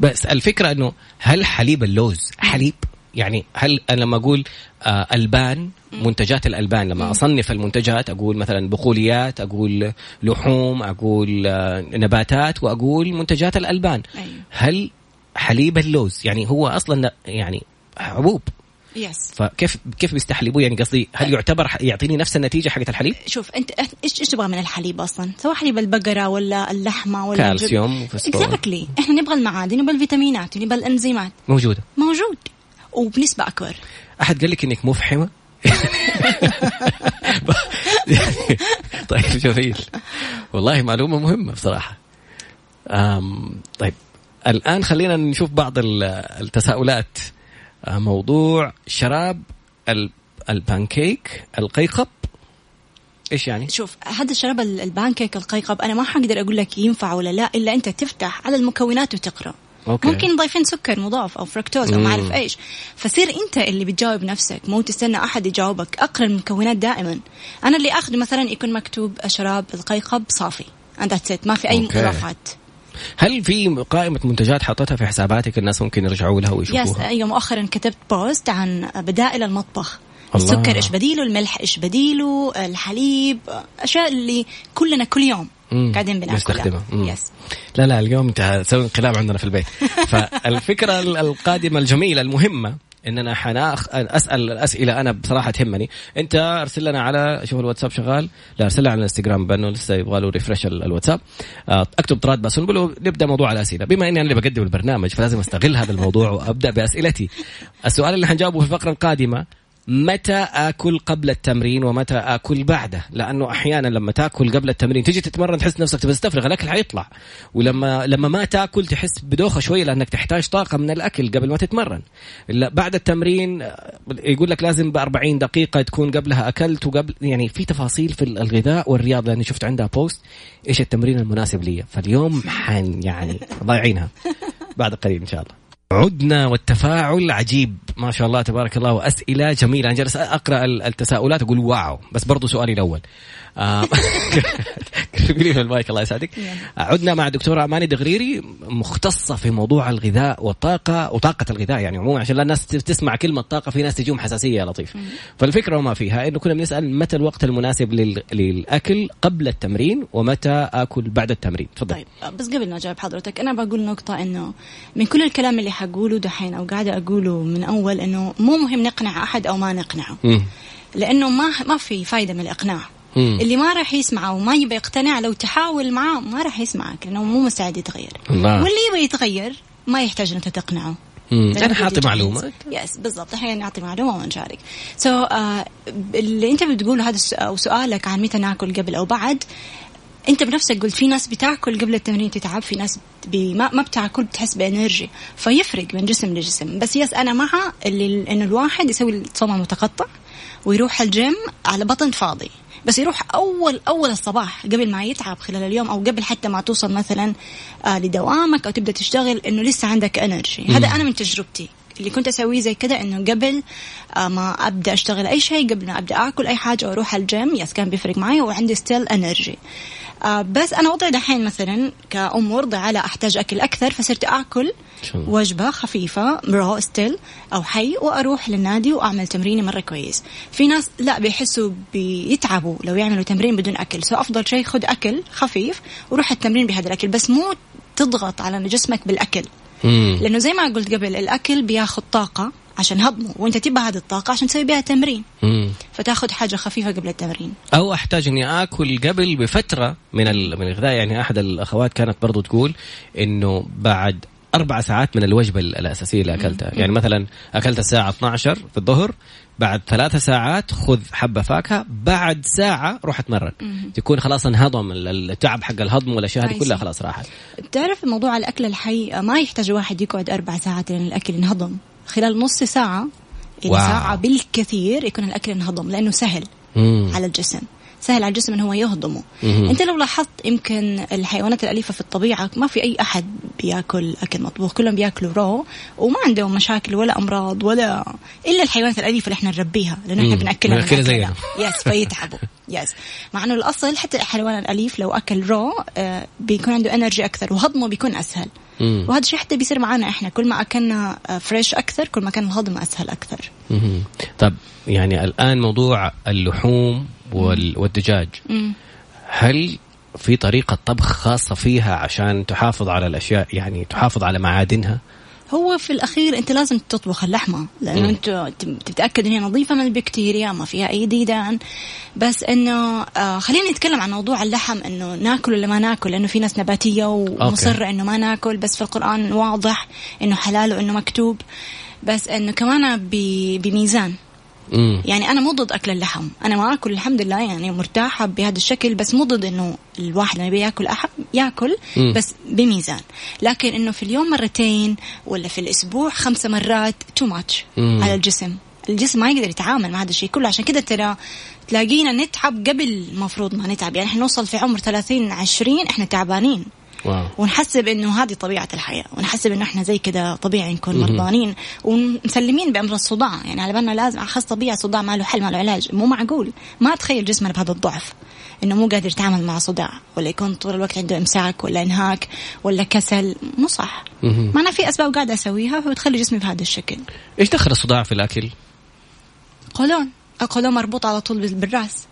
بس الفكرة إنه هل حليب اللوز حليب؟ يعني هل أنا لما أقول آه ألبان منتجات الألبان. لما أصنف المنتجات أقول مثلا بقوليات أقول لحوم أقول نباتات وأقول منتجات الألبان. أيوة. هل حليب اللوز؟ يعني هو أصلا يعني حبوب yes فكيف كيف بيستحلبوه؟ يعني قصدي هل يعتبر يعطيني نفس النتيجة حقت الحليب؟ شوف أنت إيش إيش تبغى من الحليب أصلا؟ سواء حليب البقرة ولا اللحمة ولا كالسيوم. exactly إحنا نبغى المعادن نبغى الفيتامينات ونبغى الإنزيمات. موجودة. موجود. وبنسبة أكبر. أحد قال لك إنك مفحمة؟ طيب جميل. والله معلومة مهمة بصراحة. طيب الآن خلينا نشوف بعض ال- التساؤلات. آه، موضوع شراب ال- البانكيك القيقب. إيش يعني؟ شوف هذا الشراب ال- البانكيك القيقب أنا ما حقدر أقول لك ينفع ولا لا إلا أنت تفتح على المكونات وتقرأ. okay. ممكن ضايفين سكر مضاف أو فركتوز أو. ما أعرف إيش فصير أنت اللي بتجاوب نفسك مو تستنى أحد يجاوبك أقرأ المكونات دائما أنا اللي اخذه مثلا يكون مكتوب شراب القيقب صافي it ما في أي okay. اضافات هل في قائمة منتجات حطيتها في حساباتك الناس ممكن يرجعوا لها yes ويشوفوها؟ أيوه مؤخرا كتبت post عن بدائل المطبخ الله. السكر إيش بديله الملح إيش بديله الحليب أشياء اللي كلنا كل يوم. قاعدين نستخدمها. بناكلها مم. yes لا لا اليوم انت تسوي انقلاب عندنا في البيت. فالفكرة ال- القادمة الجميلة المهمة إننا حناخ أسأل الاسئله أنا بصراحة تهمني. أنت أرسل لنا على شوف الواتساب شغال؟ لا أرسل لنا على الإنستغرام بأنه لسه يبغى له ريفرش ال- الواتساب. آه، أكتب طراد باسنبل ونبدا موضوع الأسئلة. بما إني أنا اللي بقدم البرنامج فلازم أستغل هذا الموضوع وأبدأ بأسئلتي. السؤال اللي حنجاوبه في الفقرة القادمة متى آكل قبل التمرين ومتى آكل بعده؟ لأنه أحيانا لما تأكل قبل التمرين تيجي تتمرن تحس نفسك تبغى تستفرغ الأكل حيطلع. ولما لما ما تأكل تحس بدوخة شوية لأنك تحتاج طاقة من الأكل قبل ما تتمرن. بعد التمرين آه، يقول لك لازم ب 40 دقيقة تكون قبلها أكلت وقبل يعني في تفاصيل في الغذاء والرياضة لأني شفت عندها post إيش التمرين المناسب لي؟ فاليوم حن يعني ضايعينها. بعد قليل إن شاء الله. عدنا والتفاعل عجيب. ما شاء الله تبارك الله. وأسئلة جميلة. أنا جالس أقرأ ال- التساؤلات أقول wow. بس برضو سؤالي الأول. آه، قربي لي من المايك الله يسعدك. عدنا مع دكتورة أماني دغريري مختصة في موضوع الغذاء والطاقة وطاقة الغذاء يعني عموما عشان لا الناس تسمع كلمة طاقة في ناس تجيهم حساسية يا لطيف. فالفكرة وما فيها إنه كنا بنسأل متى الوقت المناسب لل- للأكل قبل التمرين ومتى آكل بعد التمرين. تفضل. طيب بس قبل ما أجاوب حضرتك أنا بقول نقطة إنه من كل الكلام اللي حقوله دحين أو قاعدة أقوله من أول إنه مو مهم نقنع أحد أو ما نقنعه مم. لأنه ما ما في فايدة من الإقناع مم. اللي ما راح يسمع وما يبي يقتنع لو تحاول معاه ما راح يسمعك لأنه مو مستعد يتغير الله. واللي يبي يتغير ما يحتاج انت تقنعه أنا حاطي. معلومات yes بالضبط إحنا نعطي معلومة ونشارك so so, uh, اللي أنت بتقوله هذا أو سؤالك عن متى ناكل قبل أو بعد أنت بنفسك قلت في ناس بتاكل قبل التمرين تتعب في ناس ما, ما بتاكل بتحس ب energy. فيفرق من جسم لجسم. بس yes أنا مع اللي إنه الواحد يسوي الصوم المتقطع ويروح الجيم على بطن فاضي. بس يروح اول أول الصباح قبل ما يتعب خلال اليوم أو قبل حتى ما توصل مثلا آه لدوامك أو تبدأ تشتغل إنه لسه عندك energy. هذا أنا من تجربتي. اللي كنت أسويه زي كده إنه قبل آه ما أبدأ أشتغل أي شيء قبل ما أبدأ آكل أي حاجة وأروح ال gym yes كان بيفرق معي وعندي still energy بس أنا وضعي دحين مثلا كأم مرضعة لا أحتاج أكل أكثر فصرت آكل شاء الله. وجبة خفيفة raw still أو حي وأروح للنادي وأعمل تمريني مرة كويس في ناس لا بيحسوا بيتعبوا لو يعملوا تمرين بدون أكل so أفضل شيء خذ أكل خفيف وروح التمرين بهذا الأكل بس مو تضغط على جسمك بالأكل مم. لأنه زي ما قلت قبل الأكل بياخذ طاقة عشان هضمه وانت تبغى هذه الطاقة عشان تسوي بها تمرين. مم. فتاخذ حاجة خفيفة قبل التمرين. أو أحتاج إني آكل قبل بفترة من من الغذاء. يعني أحد الأخوات كانت برضو تقول إنه بعد أربع ساعات من الوجبة الأساسية اللي أكلتها. يعني مثلا أكلت الساعة 12 في الظهر بعد ثلاثة ساعات خذ حبة فاكهة بعد ساعة روح أتمرن. تكون خلاص انهضم التعب حق الهضم والأشياء هذه كلها خلاص راحت. تعرف موضوع الأكل الحي ما يحتاج واحد يقعد أربع ساعات لين الأكل ينهضم. خلال نص ساعة إلى ساعة بالكثير يكون الأكل انهضم لأنه سهل مم. على الجسم. سهل على الجسم انه هو يهضمه. مم. أنت لو لاحظت يمكن الحيوانات الأليفة في الطبيعة ما في أي أحد بياكل أكل مطبوخ كلهم بياكلوا رو وما عندهم مشاكل ولا أمراض ولا إلا الحيوانات الأليفة اللي إحنا نربيها لأنه إحنا بنأكلها زينا. يس فيتعبوا. yes مع إنه الأصل حتى الحيوان الأليف لو أكل raw آه بيكون عنده energy أكثر وهضمه بيكون أسهل. مم. وهذا الشيء حتى بيصير معنا إحنا كل ما أكلنا fresh أكثر كل ما كان الهضم أسهل أكثر مم. طب يعني الآن موضوع اللحوم والدجاج مم. هل في طريقة طبخ خاصة فيها عشان تحافظ على الأشياء يعني تحافظ على معادنها هو في الأخير أنت لازم تطبخ اللحمة لأنه أنت تتأكد إن هي نظيفة من البكتيريا ما فيها أي ديدان. بس إنه آه خلينا نتكلم عن موضوع اللحم إنه ناكل ولا ما ناكل؟ لأنه في ناس نباتية ومصرة إنه ما ناكل بس في القرآن واضح إنه حلال وإنه مكتوب. بس إنه كمان بميزان. مم. يعني أنا مو ضد أكل اللحم. أنا ما أكل الحمد لله يعني مرتاحة بهذا الشكل بس مو ضد إنه الواحد لما بياكل أحب يأكل مم. بس بميزان. لكن إنه في اليوم مرتين ولا في الأسبوع خمسة مرات تو ماتش على الجسم. الجسم ما يقدر يتعامل مع هذا الشيء كله. عشان كده ترى تلاقينا نتعب قبل المفروض ما نتعب. يعني إحنا نوصل في عمر 30 20 إحنا تعبانين. واو. ونحسب إنه هذه طبيعة الحياة. ونحسب إنه إحنا زي كذا طبيعي نكون مرضانين. ومسلمين بأمر الصداع. يعني على بالنا لازم خاص طبيعة صداع ما له حل ما له علاج. مو معقول. ما أتخيل جسمنا بهذا الضعف. إنه مو قادر يتعامل مع صداع. ولا يكون طول الوقت عنده إمساك ولا إنهاك ولا كسل. مو صح. ما أنا في أسباب قاعدة أسويها فبتخلي جسمي بهذا الشكل. إيش دخل الصداع في الأكل؟ قولون. القولون مربوط على طول بالرأس.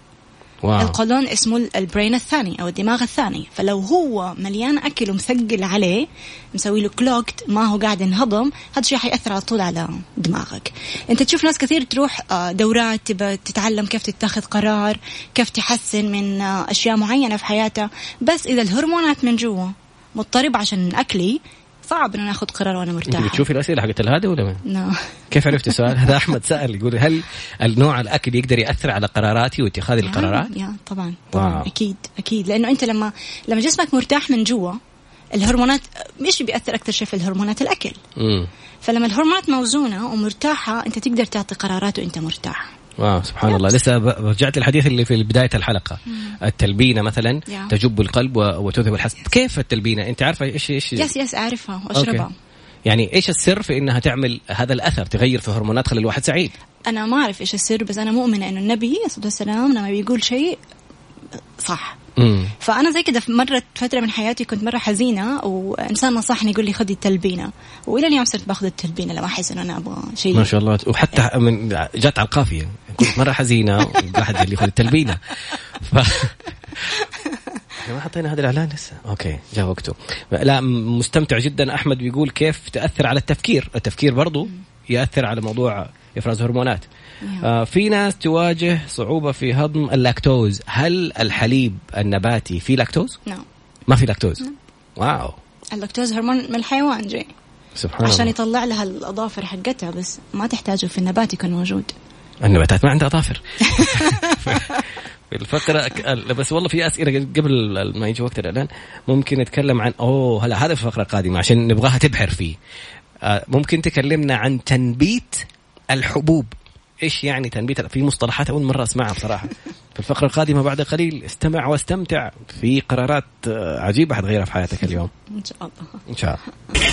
wow. القولون اسمه ال brain الثاني أو الدماغ الثاني. فلو هو مليان أكل ومثقل عليه مسوي له clogged ما هو قاعد ينهضم هذا الشيء حيأثر على طول على دماغك. أنت تشوف ناس كثير تروح آه، دورات تتعلم كيف تتخذ قرار كيف تحسن من آه، أشياء معينة في حياتها بس إذا الهرمونات من جوا مضطرب عشان أكلي صعب إنه ناخذ قرار وأنا مرتاحة انت بتشوفي الأسئلة حقت الهادي ولا ما؟ نعم كيف عرفت السؤال؟ هذا أحمد سأل يقول هل النوع الأكل يقدر يأثر على قراراتي واتخاذ القرارات؟ يا طبعا طبعا واو. أكيد أكيد لأنه أنت لما لما جسمك مرتاح من جوا الهرمونات إيش بيأثر أكثر شيء في الهرمونات الأكل مم. فلما الهرمونات موزونة ومرتاحة أنت تقدر تعطي قرارات وأنت مرتاح واو سبحان الله. لسه رجعت الحديث اللي في بداية الحلقة. مم. التلبينة مثلا تجب القلب وتذهب الحسد. كيف التلبينة؟ أنت عارفة إيش إيش يس يس أعرفها. واشربها يعني إيش السر في إنها تعمل هذا الأثر تغير في هرمونات خلي الواحد سعيد؟ أنا ما أعرف إيش السر بس أنا مؤمنة إنه النبي صلى الله عليه وسلم لما بيقول شيء صح. مم. فأنا زي كذا مرت فترة من حياتي كنت مرة حزينة وإنسان نصحني يقول لي خذي التلبينة. وإلى اليوم صرت باخذ التلبينة لما أحس إنه أنا أبغى شيء. ما شاء الله. وحتى من جات على القافية. كنت مرة حزينة واحد قال لي خذ التلبينة. ف... ما حطينا هذا الإعلان لسه. okay جاء وقته. لا مستمتع جدا. أحمد بيقول كيف تأثر على التفكير؟ التفكير برضو يأثر على موضوع إفراز هرمونات. آه في ناس تواجه صعوبة في هضم اللاكتوز. هل الحليب النباتي فيه لاكتوز؟ نعم. ما في لاكتوز؟ نعم. wow. اللاكتوز هرمون من الحيوان جاي. سبحان عشان الله. يطلع لها الأظافر حقتها بس ما تحتاجه في النبات يكون موجود. النباتات ما عندها اظافر في الفقرة بس والله في أسئلة قبل ما يجي وقت الإعلان ممكن نتكلم عن أوه هلا هذا في الفقرة القادمة عشان نبغاها تبحر فيه. آه، ممكن تكلمنا عن تنبيت الحبوب. إيش يعني تنبيت في مصطلحات أول مرة أسمعها بصراحة. في الفقرة القادمة بعد قليل استمع واستمتع في قرارات آه، عجيبة حتغيرها في حياتك اليوم. إن شاء الله. إن شاء الله.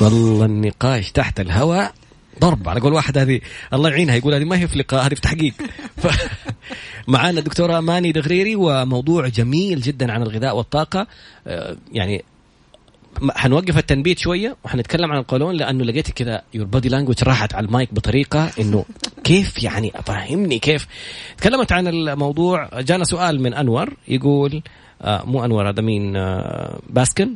والله النقاش تحت الهواء. ضرب على قول واحد هذه الله يعينها يقول هذه ما هي في لقاء هذه في تحقيق. ف... معانا الدكتورة اماني دغريري وموضوع جميل جدا عن الغذاء والطاقة. آه، يعني حنوقف التنبيت شوية وحنتكلم عن القولون لأنه لقيت كذا your body language راحت على المايك بطريقة إنه كيف يعني؟ افهمني كيف؟ تكلمت عن الموضوع جانا سؤال من أنور يقول آه مو أنور هذا مين؟ آه باسكن.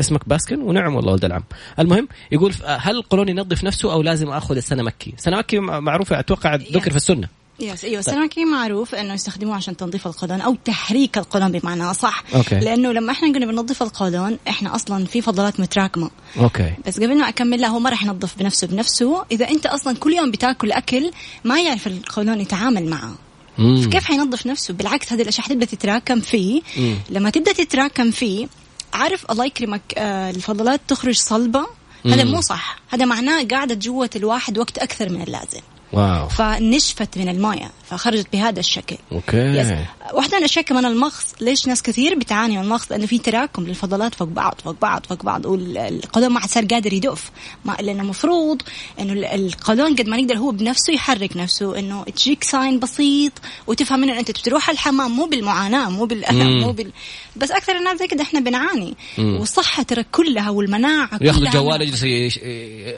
اسمك باسكن ونعم والله ولد العم. المهم يقول هل القولون ينظف نفسه أو لازم آخذ السنا مكي؟ سنا مكي معروفة أتوقع ذكر في السنة. يس أيوه السنا مكي معروف إنه يستخدموه عشان تنظيف القولون أو تحريك القولون بمعنى أصح. okay. لأنه لما إحنا قلنا بننظف القولون إحنا أصلا في فضلات متراكمة. okay. بس قبل ما أكمل لا هو ما راح ينظف بنفسه بنفسه. إذا أنت أصلا كل يوم بتاكل أكل ما يعرف القولون يتعامل معه. مم. كيف حينظف نفسه؟ بالعكس هذه الأشياء حتبدأ تتراكم فيه. مم. لما تبدأ تتراكم فيه عارف الله يكرمك آه الفضلات تخرج صلبة؟ هذا. مو صح. هذا معناه قاعدة جوة الواحد وقت أكثر من اللازم. wow فنشفت من المويه فخرجت بهذا الشكل. okay yes واحدة من الاشياء كمان المغص ليش ناس كثير بتعاني من المغص؟ لأنه في تراكم للفضلات فوق بعض فوق بعض فوق بعض والقولون ما عاد صار قادر يدف ما لأنه المفروض إنه ال- القولون قد ما نقدر هو بنفسه يحرك نفسه إنه تجيك sign بسيط وتفهم منه أنت بتروح الحمام مو بالمعاناة مو بالألم. مو بال بس أكثر الناس زي كده إحنا بنعاني. والصحه ترى كلها والمناعة ياخذ كلها. الجوال يجلس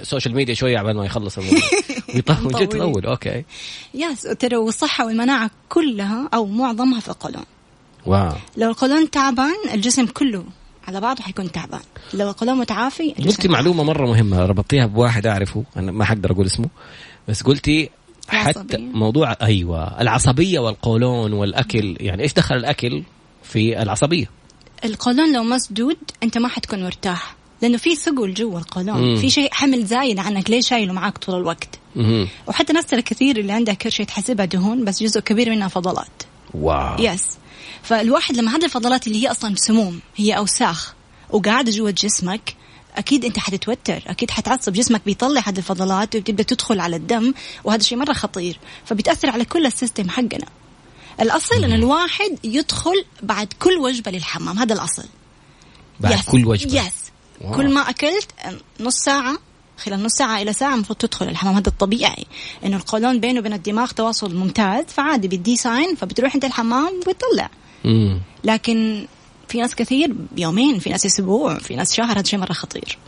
social media شوية عبال ما يخلص الموضوع. مطولين. جد طول أوكي. يس ترى والصحة والمناعة كلها أو معظمها في القولون. wow. لو القولون تعبان الجسم كله على بعضه حيكون تعبان. لو القولون متعافي قلتي معلومة مرة مهمة ربطتيها بواحد أعرفه أنا ما حقدر أقول اسمه بس قلتي حتى العصبية. موضوع أيوه العصبية والقولون والأكل يعني إيش دخل الأكل في العصبية؟ القولون لو مسدود أنت ما حتكون مرتاح. لأنه في ثقل جوا القولون مم. في شيء حمل زايد عنك ليه شايله معاك طول الوقت. مهم. وحتى ناس ترى كثير اللي عندها كرشه تحسبها دهون بس جزء كبير منها فضلات. wow. yes فالواحد لما هذه الفضلات اللي هي أصلا سموم هي أوساخ وقاعده جوا جسمك أكيد أنت حتتوتر أكيد حتعصب جسمك بيطلع هذه الفضلات وبتبدا تدخل على الدم وهذا شيء مرة خطير. فبتأثر على كل ال system حقنا. الأصل إن الواحد يدخل بعد كل وجبة للحمام هذا الأصل. بعد يس. كل وجبة. yes wow. كل ما أكلت نص ساعة خلال نص ساعة إلى ساعة المفروض تدخل الحمام. هذا الطبيعي إنه القولون بينه وبين الدماغ تواصل ممتاز. فعادي بيدي sign فبتروح أنت الحمام وبتطلع مم. لكن في ناس كثير يومين في ناس أسبوع في ناس شهر هذا شيء مرة خطير.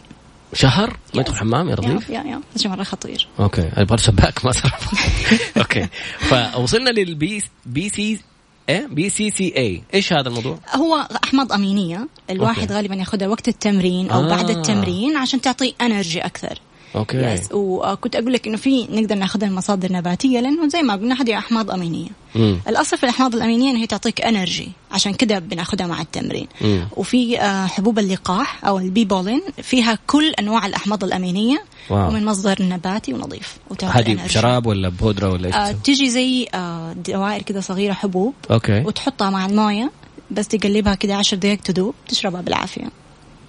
شهر؟ ما يدخل حمام يا يا رضيف؟ يا يا هذا شيء مرة خطير. okay. أبغى سباك ما صار. okay. فوصلنا للبي بي سي إيه بي سي سي اي إيش هذا الموضوع؟ هو أحماض أمينية الواحد okay. غالبا ياخذها وقت التمرين أو آه. بعد التمرين عشان تعطيه energy أكثر okay. yes وكنت أقول لك إنه في نقدر ناخذها من مصادر نباتية لأنه زي ما قلنا هذه أحماض أمينية. مم. الأصل في الأحماض الأمينية انها هي تعطيك energy عشان كده بناخذها مع التمرين. مم. وفي آه، حبوب اللقاح أو ال bee pollen فيها كل أنواع الأحماض الأمينية. wow. ومن مصدر نباتي ونظيف. هذه. شراب ولا بودرة ولا إيش آه؟ تجي زي آه دوائر كده صغيرة حبوب. okay. وتحطها مع الموية. بس تقلبها كده عشر دقائق تذوب تشربها بالعافية.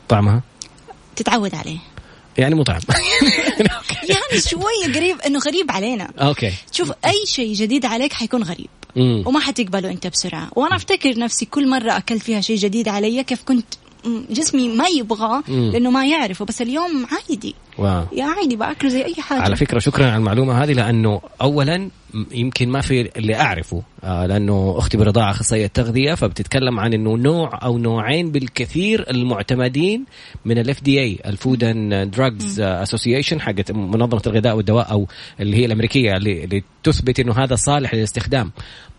طعمها؟ تتعود عليه. يعني مو طعم. يعني شوية قريب إنه غريب علينا. okay. شوف أي شيء جديد عليك حيكون غريب. مم. وما حتقبله أنت بسرعة. وأنا أفتكر نفسي كل مرة أكلت فيها شيء جديد علي كيف كنت جسمي ما يبغاه. لأنه ما يعرفه. بس اليوم عادي. wow يا عادي باكله زي أي حاجة. على فكرة شكرا على المعلومة هذه لأنه اولا يمكن ما في اللي أعرفه آه لأنه أختي بالرضاعة أخصائية تغذيه فبتتكلم عن إنه نوع أو نوعين بالكثير المعتمدين من ال FDA ال food and drugs association حقت منظمة الغذاء والدواء أو اللي هي الأمريكية اللي تثبت إنه هذا صالح للاستخدام.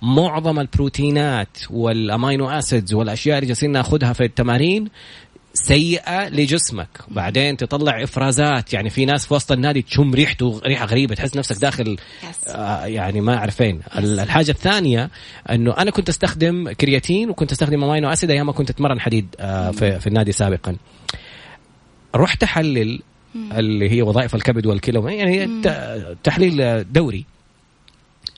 معظم البروتينات وال amino acids والأشياء اللي جالسين ناخذها في التمارين سيئة لجسمك. بعدين تطلع إفرازات. يعني في ناس في وسط النادي تشم ريحته ريحة غريبة تحس نفسك داخل. آه يعني ما اعرف فين ال- الحاجة الثانية إنه أنا كنت أستخدم كرياتين وكنت أستخدم amino acid أيام ما كنت أتمرن حديد آه في, في النادي سابقا. رحت أحلل اللي هي وظائف الكبد والكلى يعني تحليل دوري.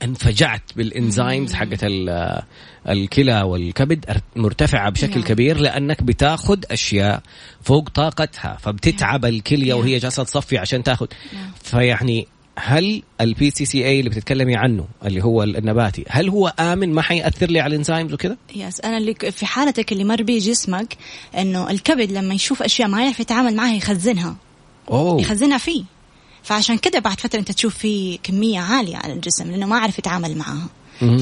انفجعت بال enzymes حقت ال- الكلى والكبد مرتفعة بشكل نعم. كبير لأنك بتاخذ أشياء فوق طاقتها فبتتعب الكلية نعم. وهي جالسة تصفي عشان تاخذ نعم. فيعني هل ال BCAA اللي بتتكلمي عنه اللي هو النباتي هل هو آمن ما حيأثر لي على ال enzymes وكذا؟ yes أنا اللي في حالتك اللي مر بيه جسمك إنه الكبد لما يشوف أشياء ما يعرف يتعامل معها يخزنها أوه يخزنها فيه فعشان كده بعد فترة أنت تشوف فيه كمية عالية على الجسم لأنه ما عرف يتعامل معها. مم.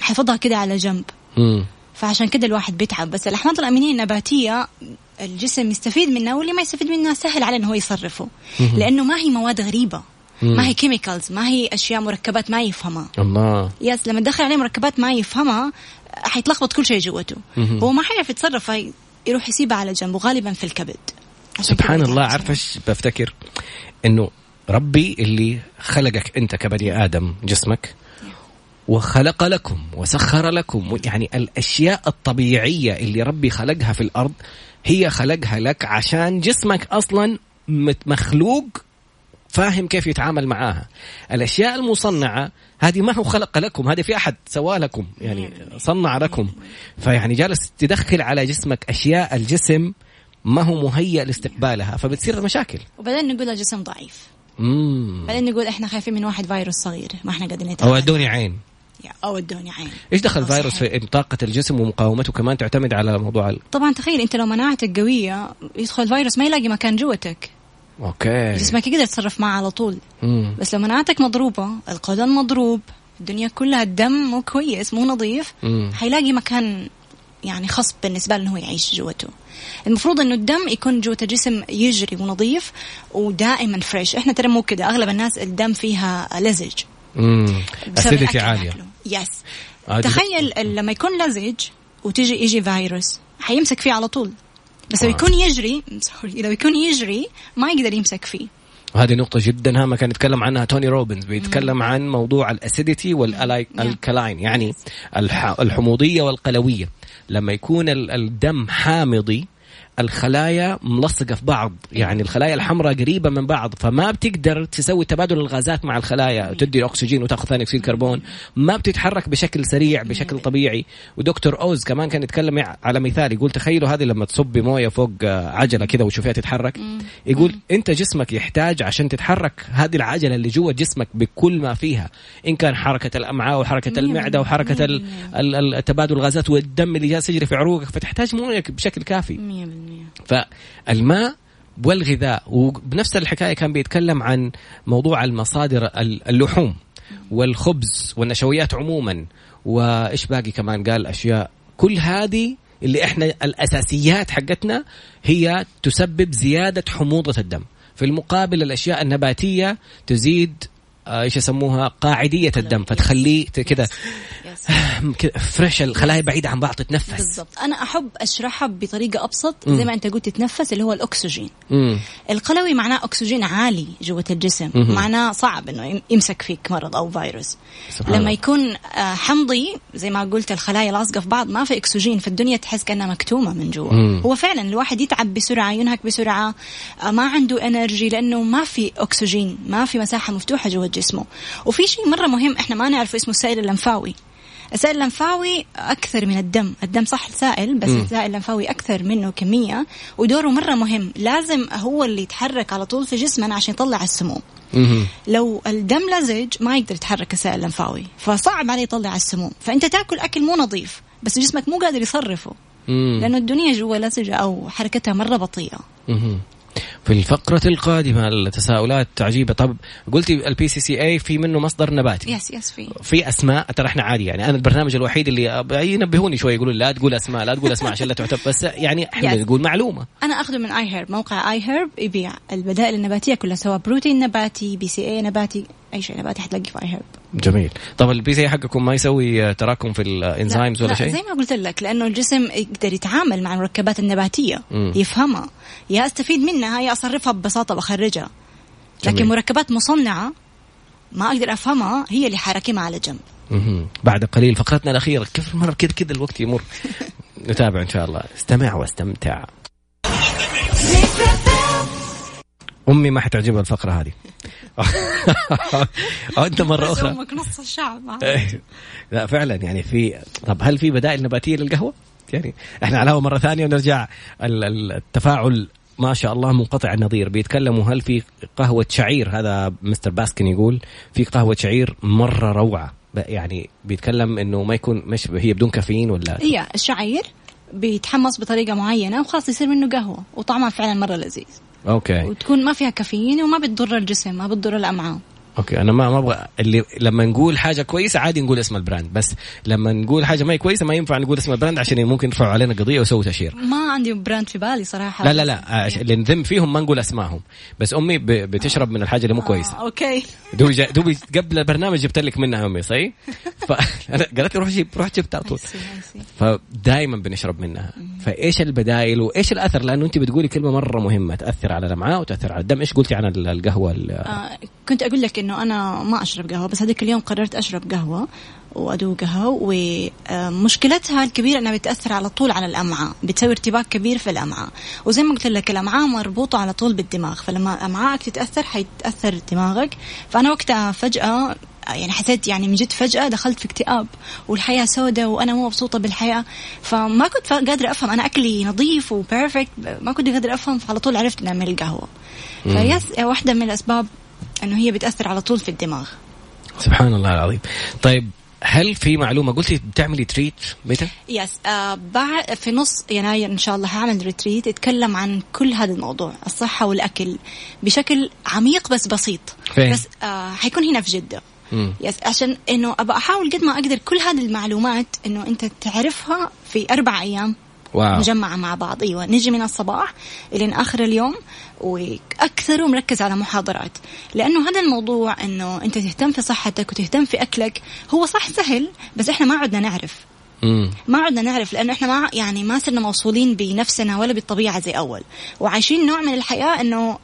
فحفظها كده على جنب. فعشان كده الواحد بيتعب. بس الأحماض الأمينية النباتية الجسم يستفيد منها واللي ما يستفيد منها سهل عليه انه هو يصرفه. لأنه ما هي مواد غريبة. ما هي chemicals ما هي أشياء مركبات ما يفهمها. الله. yes لما تدخل عليه مركبات ما يفهمها حيتلخبط كل شيء جوته هو ما حيعرف يتصرف في- يروح يسيبها على جنب وغالبا في الكبد. سبحان الله عارف إيش بفتكر؟ إنه ربي اللي خلقك أنت كبني آدم جسمك وخلق لكم وسخر لكم يعني الأشياء الطبيعية اللي ربي خلقها في الأرض هي خلقها لك عشان جسمك أصلا مخلوق فاهم كيف يتعامل معاها. الأشياء المصنعة هذه ما هو خلق لكم هذه في أحد سوى لكم يعني صنع لكم. فيعني جالس تدخل على جسمك أشياء الجسم ما هو مهيئ لاستقبالها فبتصير مشاكل. وبعدين نقول الجسم ضعيف. امم بعدين نقول إحنا خايفين من واحد فيروس صغير ما إحنا قادرين أو ادوني عين. أو ادوني عين. إيش دخل فيروس في طاقه الجسم ومقاومته؟ كمان تعتمد على موضوع ال... طبعا تخيل أنت لو مناعتك قوية يدخل الفيروس ما يلاقي مكان جوتك. okay. جسمك يقدر يتصرف معه على طول. مم. بس لو مناعتك مضروبة القولون مضروب الدنيا كلها الدم مو كويس مو نظيف مم. حيلاقي مكان يعني خصب بالنسبة له يعيش جوته. المفروض إنه الدم يكون جوة الجسم يجري ونظيف ودائما fresh إحنا ترى مو كده. أغلب الناس الدم فيها لزج. acidity ناكله. yes تخيل لما يكون لزج وتيجي يجي فيروس حيمسك فيه على طول. بس لو آه. يكون يجري sorry لو يكون يجري ما يقدر يمسك فيه. هذه نقطة جدا هامة كان يتكلم عنها توني روبنز بيتكلم عن موضوع ال acidity وال alkaline يعني الح- الحموضية والقلوية. لما يكون ال- الدم حامضي الخلايا ملصقة في بعض. يعني الخلايا الحمراء قريبة من بعض فما بتقدر تسوي تبادل الغازات مع الخلايا. تدي أكسجين وتأخذ ثاني أكسيد كربون. ما بتتحرك بشكل سريع بشكل طبيعي. ودكتور أوز كمان كان يتكلم على مثال يقول تخيلوا هذه لما تصبي موية فوق آه، عجلة كذا وتشوفيها تتحرك. يقول أنت جسمك يحتاج عشان تتحرك هذه العجلة اللي جوا جسمك بكل ما فيها. إن كان حركة الأمعاء وحركة المعدة وحركة تبادل الغازات والدم اللي جالس يجري في عروقك فتحتاج موية بشكل كافي. 100% فالماء والغذاء وبنفس الحكاية كان بيتكلم عن موضوع المصادر ال- اللحوم والخبز والنشويات عموما وإيش باقي كمان؟ قال أشياء. كل هذه اللي إحنا الأساسيات حقتنا هي تسبب زيادة حموضة الدم. في المقابل الأشياء النباتية تزيد إيش يسموها؟ قاعدية الدم. فتخليه كذا فريش الخلايا بعيدة عن بعض تتنفس. بالضبط. أنا أحب أشرحها بطريقة أبسط زي ما أنت قلت تتنفس اللي هو الأكسجين. مم. القلوي معناه أكسجين عالي جوة الجسم. مهم. معناه صعب إنه يم- يمسك فيك مرض أو فيروس. لما. يكون آه، حمضي زي ما قلت الخلايا لاصقة في بعض ما في أكسجين في الدنيا تحس كأنها مكتومة من جوا. مم. هو فعلا الواحد يتعب بسرعة ينهك بسرعة آه، ما عنده انرجي لأنه ما في أكسجين ما في مساحة مفتوحة جوة جسمه. وفي شيء مرة مهم إحنا ما نعرفه اسمه السائل اللمفاوي. السائل اللمفاوي أكثر من الدم. الدم صح سائل بس مم. السائل اللمفاوي أكثر منه كمية ودوره مرة مهم. لازم هو اللي يتحرك على طول في جسمنا عشان يطلع السموم. لو الدم لزج ما يقدر يتحرك السائل اللمفاوي. فصعب عليه يطلع السموم. فأنت تأكل أكل مو نظيف بس جسمك مو قادر يصرفه. مم. لأنه الدنيا جوا لزجه أو حركتها مرة بطيئة. مهم. في الفقرة القادمة التساؤلات عجيبة. طب قلتي ال BCAA في منه مصدر نباتي. yes yes في. في أسماء ترى إحنا عادي يعني. أنا البرنامج الوحيد اللي ينبهوني شوي يقولوا لا تقول أسماء لا تقول أسماء عشان لا تعتب. بس يعني إحنا Yes. نقول معلومة. أنا أخذه من iHerb موقع iHerb يبيع البدائل النباتية كلها سواء بروتين نباتي BCAA نباتي. أي شيء نباتي حتلاقيه في iHerb جميل. طب ال BCAA حقكم ما يسوي تراكم في ال enzymes ولا لا، شيء؟ زي ما قلت لك لأنه الجسم يقدر يتعامل مع المركبات النباتية مم. يفهمها يا أستفيد منها يا أصرفها ببساطة بخرجها لكن جميل. مركبات مصنعة ما أقدر أفهمها هي اللي حركمها على جنب. مهم. بعد قليل فقرتنا الأخيرة كيف مرة كذا كذا الوقت يمر؟ نتابع إن شاء الله. استمع واستمتع. أمي ما حتعجبها الفقرة هذه. أو أنت مرة أخرى. أمك نص الشعب. إيه. لا فعلا يعني في طب هل في بدائل نباتية للقهوة؟ يعني إحنا على مرة ثانية ونرجع ال- ال- التفاعل ما شاء الله منقطع النظير. بيتكلموا هل في قهوة شعير؟ هذا مستر باسكن يقول في قهوة شعير مرة روعة. يعني بيتكلم إنه ما يكون مش هي بدون كافيين ولا؟ هي الشعير بيتحمص بطريقة معينة وخلاص يصير منه قهوة وطعمها فعلا مرة لذيذ. okay. وتكون ما فيها كافيين وما بتضر الجسم ما بتضر الأمعاء. okay أنا ما ما أبغى اللي لما نقول حاجة كويسة عادي نقول اسم ال brand بس لما نقول حاجة ما هي كويسة ما ينفع نقول اسم ال brand عشان ممكن يرفعوا علينا قضية ويسووا تشهير ما عندي brand في بالي صراحة. لا لا لا آه، اللي نذم فيهم ما نقول اسمائهم بس أمي بتشرب من الحاجة اللي مو كويسة. آه، okay. دوبي دوبي قبل البرنامج جبت لك منها أمي صحيح؟ فانا قالت لي روح جيب روح جبت على طول. فدائما بنشرب منها. فإيش البدائل وإيش الأثر؟ لأنه أنت بتقولي كلمة مرة مهمة تأثر على الأمعاء وتأثر على الدم. إيش قلتي عن ال- القهوة ال- آه كنت أقول لك إنه أنا ما أشرب قهوة بس هذيك اليوم قررت أشرب قهوة وادوقها ومشكلتها الكبيرة إنها بتأثر على طول على الأمعاء بتسوي ارتباك كبير في الأمعاء. وزي ما قلت لك الأمعاء مربوطة على طول بالدماغ فلما امعائك تتأثر حيتأثر دماغك. فأنا وقتها فجأة يعني حسيت يعني من جد فجأة دخلت في اكتئاب والحياة سوداء وأنا مو مبسوطة بالحياة. فما كنت قادرة أفهم أنا أكلي نظيف و perfect ما كنت قادرة أفهم فعلى طول عرفت من القهوة. ف yes واحدة من الأسباب أنه هي بتأثر على طول في الدماغ سبحان الله العظيم طيب هل في معلومة قلتي بتعملي retreat متى؟ yes آه بعد في نص يناير إن شاء الله هعمل retreat يتكلم عن كل هذا الموضوع الصحة والأكل بشكل عميق بس بسيط فين؟ بس آه حيكون هنا في جدة مم. يس عشان إنه ابى أحاول قد ما أقدر كل هذه المعلومات إنه أنت تعرفها في أربع أيام واو. مجمعة مع بعض. أيوه نجي من الصباح الين آخر اليوم وأكثر مركز على محاضرات. لأنه هذا الموضوع إنه أنت تهتم في صحتك وتهتم في أكلك هو صح سهل بس إحنا ما عدنا نعرف. مم. ما عدنا نعرف لأنه إحنا ما يعني ما صرنا موصولين بنفسنا ولا بالطبيعة زي أول. وعايشين نوع من الحياة إنه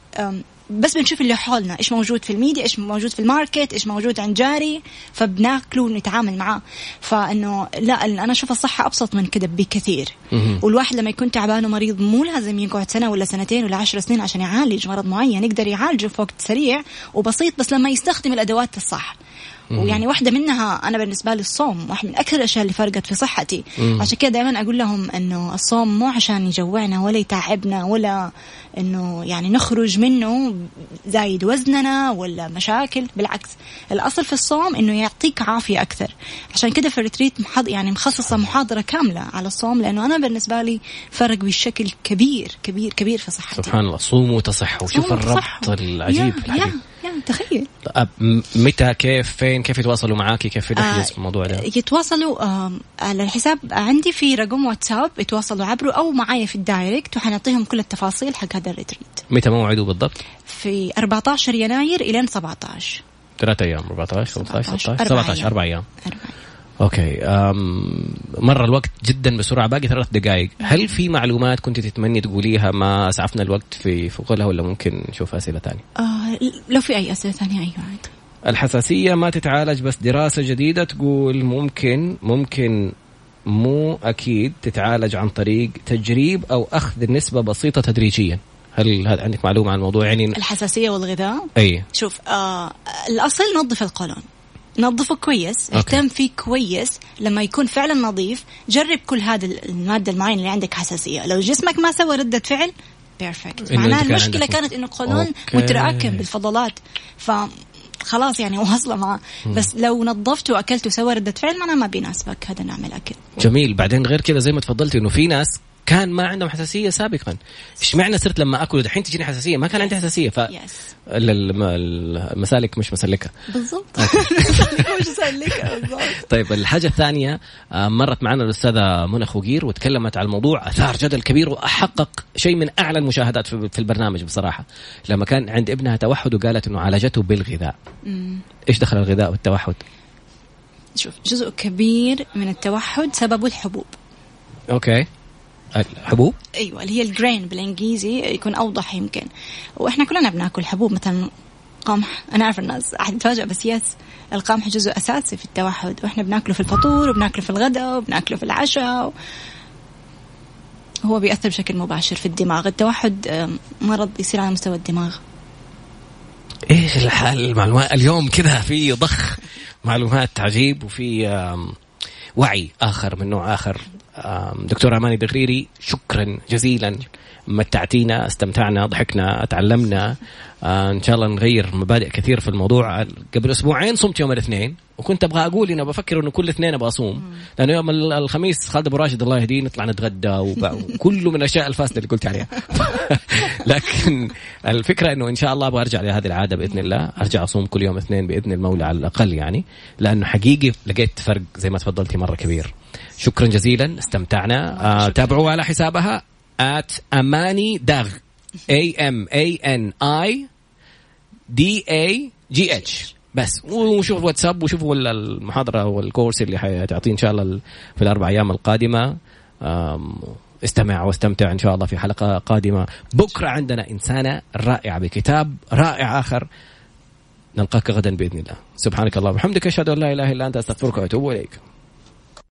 بس بنشوف اللي حولنا إيش موجود في الميديا إيش موجود في ال market إيش موجود عند جاري فبناكله ونتعامل معاه. فإنه لا أنا أشوف الصحة أبسط من كده بكثير. والواحد لما يكون تعبان ومريض مو لازم يقعد سنة ولا سنتين ولا عشر سنين عشان يعالج مرض معين يقدر يعالجه في وقت سريع وبسيط بس لما يستخدم الأدوات الصح. ويعني واحدة منها أنا بالنسبة لي الصوم واحد من أكثر الأشياء اللي فرقت في صحتي. مم. عشان كده دائما أقول لهم إنه الصوم مو عشان يجوعنا ولا يتعبنا ولا إنه يعني نخرج منه زايد وزننا ولا مشاكل بالعكس. الأصل في الصوم إنه يعطيك عافية أكثر. عشان كده في ال retreat محض يعني مخصصة محاضرة كاملة على الصوم لأنه أنا بالنسبة لي فرق بشكل كبير كبير كبير في صحتي. سبحان الله صوموا وتصحوا. شوف الربط. العجيب يا الحديث يا. يا تخيل. متى كيف فين كيف يتواصلوا معاكي؟ كيف نحجز في الموضوع ده؟ يتواصلوا آم، على الحساب. عندي في رقم واتساب يتواصلوا عبره أو معايا في ال direct وحنعطيهم كل التفاصيل حق هذا ال retreat. متى موعده بالضبط؟ في 14 يناير إلى 17 ثلاثة أيام 14 15 16 أربع 17 أيام. أربع أيام. أربعة. أوكي أم مر الوقت جدا بسرعة باقي ثلاث دقائق هل في معلومات كنت تتمني تقوليها ما أسعفنا الوقت في في قولها ولا ممكن نشوف أسئلة ثانية؟ آه لو في أي أسئلة ثانية أيوه عادي. الحساسية ما تتعالج بس دراسة جديدة تقول ممكن ممكن مو أكيد تتعالج عن طريق تجريب أو أخذ نسبة بسيطة تدريجيا. هل هل عندك معلومة عن الموضوع؟ يعني الحساسية والغذاء؟ اي شوف آه الأصل نظف القولون. نظفه كويس. اهتم فيه كويس. لما يكون فعلا نظيف جرب كل هذه المادة المعينة اللي عندك حساسية. لو جسمك ما سوى ردة فعل بيرفكت معناها المشكلة كانت إنه القولون. متراكم بالفضلات. ف خلاص يعني واصلة معاه. بس لو نظفته واكلته وسوى ردة فعل معناها ما بيناسبك. هذا نوع من الاكل جميل. بعدين غير كذا زي ما تفضلتي إنه في ناس كان ما عندهم حساسية سابقا. إيش معنى صرت لما أكل دحين تجيني حساسية؟ ما كان عندي حساسية ف المسالك مش مسلكة. بالضبط. مش سلك بالضبط. طيب الحاجة الثانية آه، مرت معنا الأستاذة منى خوجير وتكلمت عن الموضوع أثار جدل كبير وأحقق شيء من أعلى المشاهدات في البرنامج بصراحة. لما كان عند ابنها توحد وقالت أنه عالجته بالغذاء. إيش دخل الغذاء والتوحد؟ شوف جزء كبير من التوحد سببه الحبوب. okay. الحبوب؟ أيوه اللي هي ال grain بالإنجليزي يكون أوضح يمكن. وإحنا كلنا بناكل حبوب مثلا قمح. أنا أعرف الناس حتتفاجئ بس yes القمح جزء أساسي في التوحد. وإحنا بناكله في الفطور وبناكله في الغداء وبناكله في العشاء. هو بيأثر بشكل مباشر في الدماغ. التوحد مرض يصير على مستوى الدماغ. إيش الحال؟ المعلومات اليوم كذا في ضخ معلومات عجيب وفي وعي آخر من نوع آخر. دكتور اماني دغريري شكرا جزيلا. متعتينا استمتعنا ضحكنا تعلمنا. آه، إن شاء الله نغير مبادئ كثير في الموضوع. قبل أسبوعين صمت يوم الاثنين وكنت أبغى أقول أنا بفكر إنه كل اثنين أبغى أصوم. لأنه يوم ال- الخميس خالد أبو راشد الله يهديه نطلع نتغدى وكله من الأشياء الفاسدة اللي قلت عليها. لكن الفكرة إنه إن شاء الله أبغى أرجع لهذه العادة بإذن الله. أرجع أصوم كل يوم اثنين بإذن المولى على الأقل يعني. لأنه حقيقي لقيت فرق زي ما تفضلتي مرة كبير. شكرا جزيلا استمتعنا. آه تابعوها على حسابها at اماني داغ A M A N I D A G H. بس وشوفوا الواتساب وشوفوا ال- المحاضرة والكورس اللي حتعطيه إن شاء الله ال- في الأربع أيام القادمة. استمع واستمتع إن شاء الله في حلقة قادمة. بكرة عندنا إنسانة رائعة بكتاب رائع آخر. نلقاك غدا بإذن الله. سبحانك اللهم وبحمدك أشهد أن لا إله إلا أنت أستغفرك وأتوب إليك.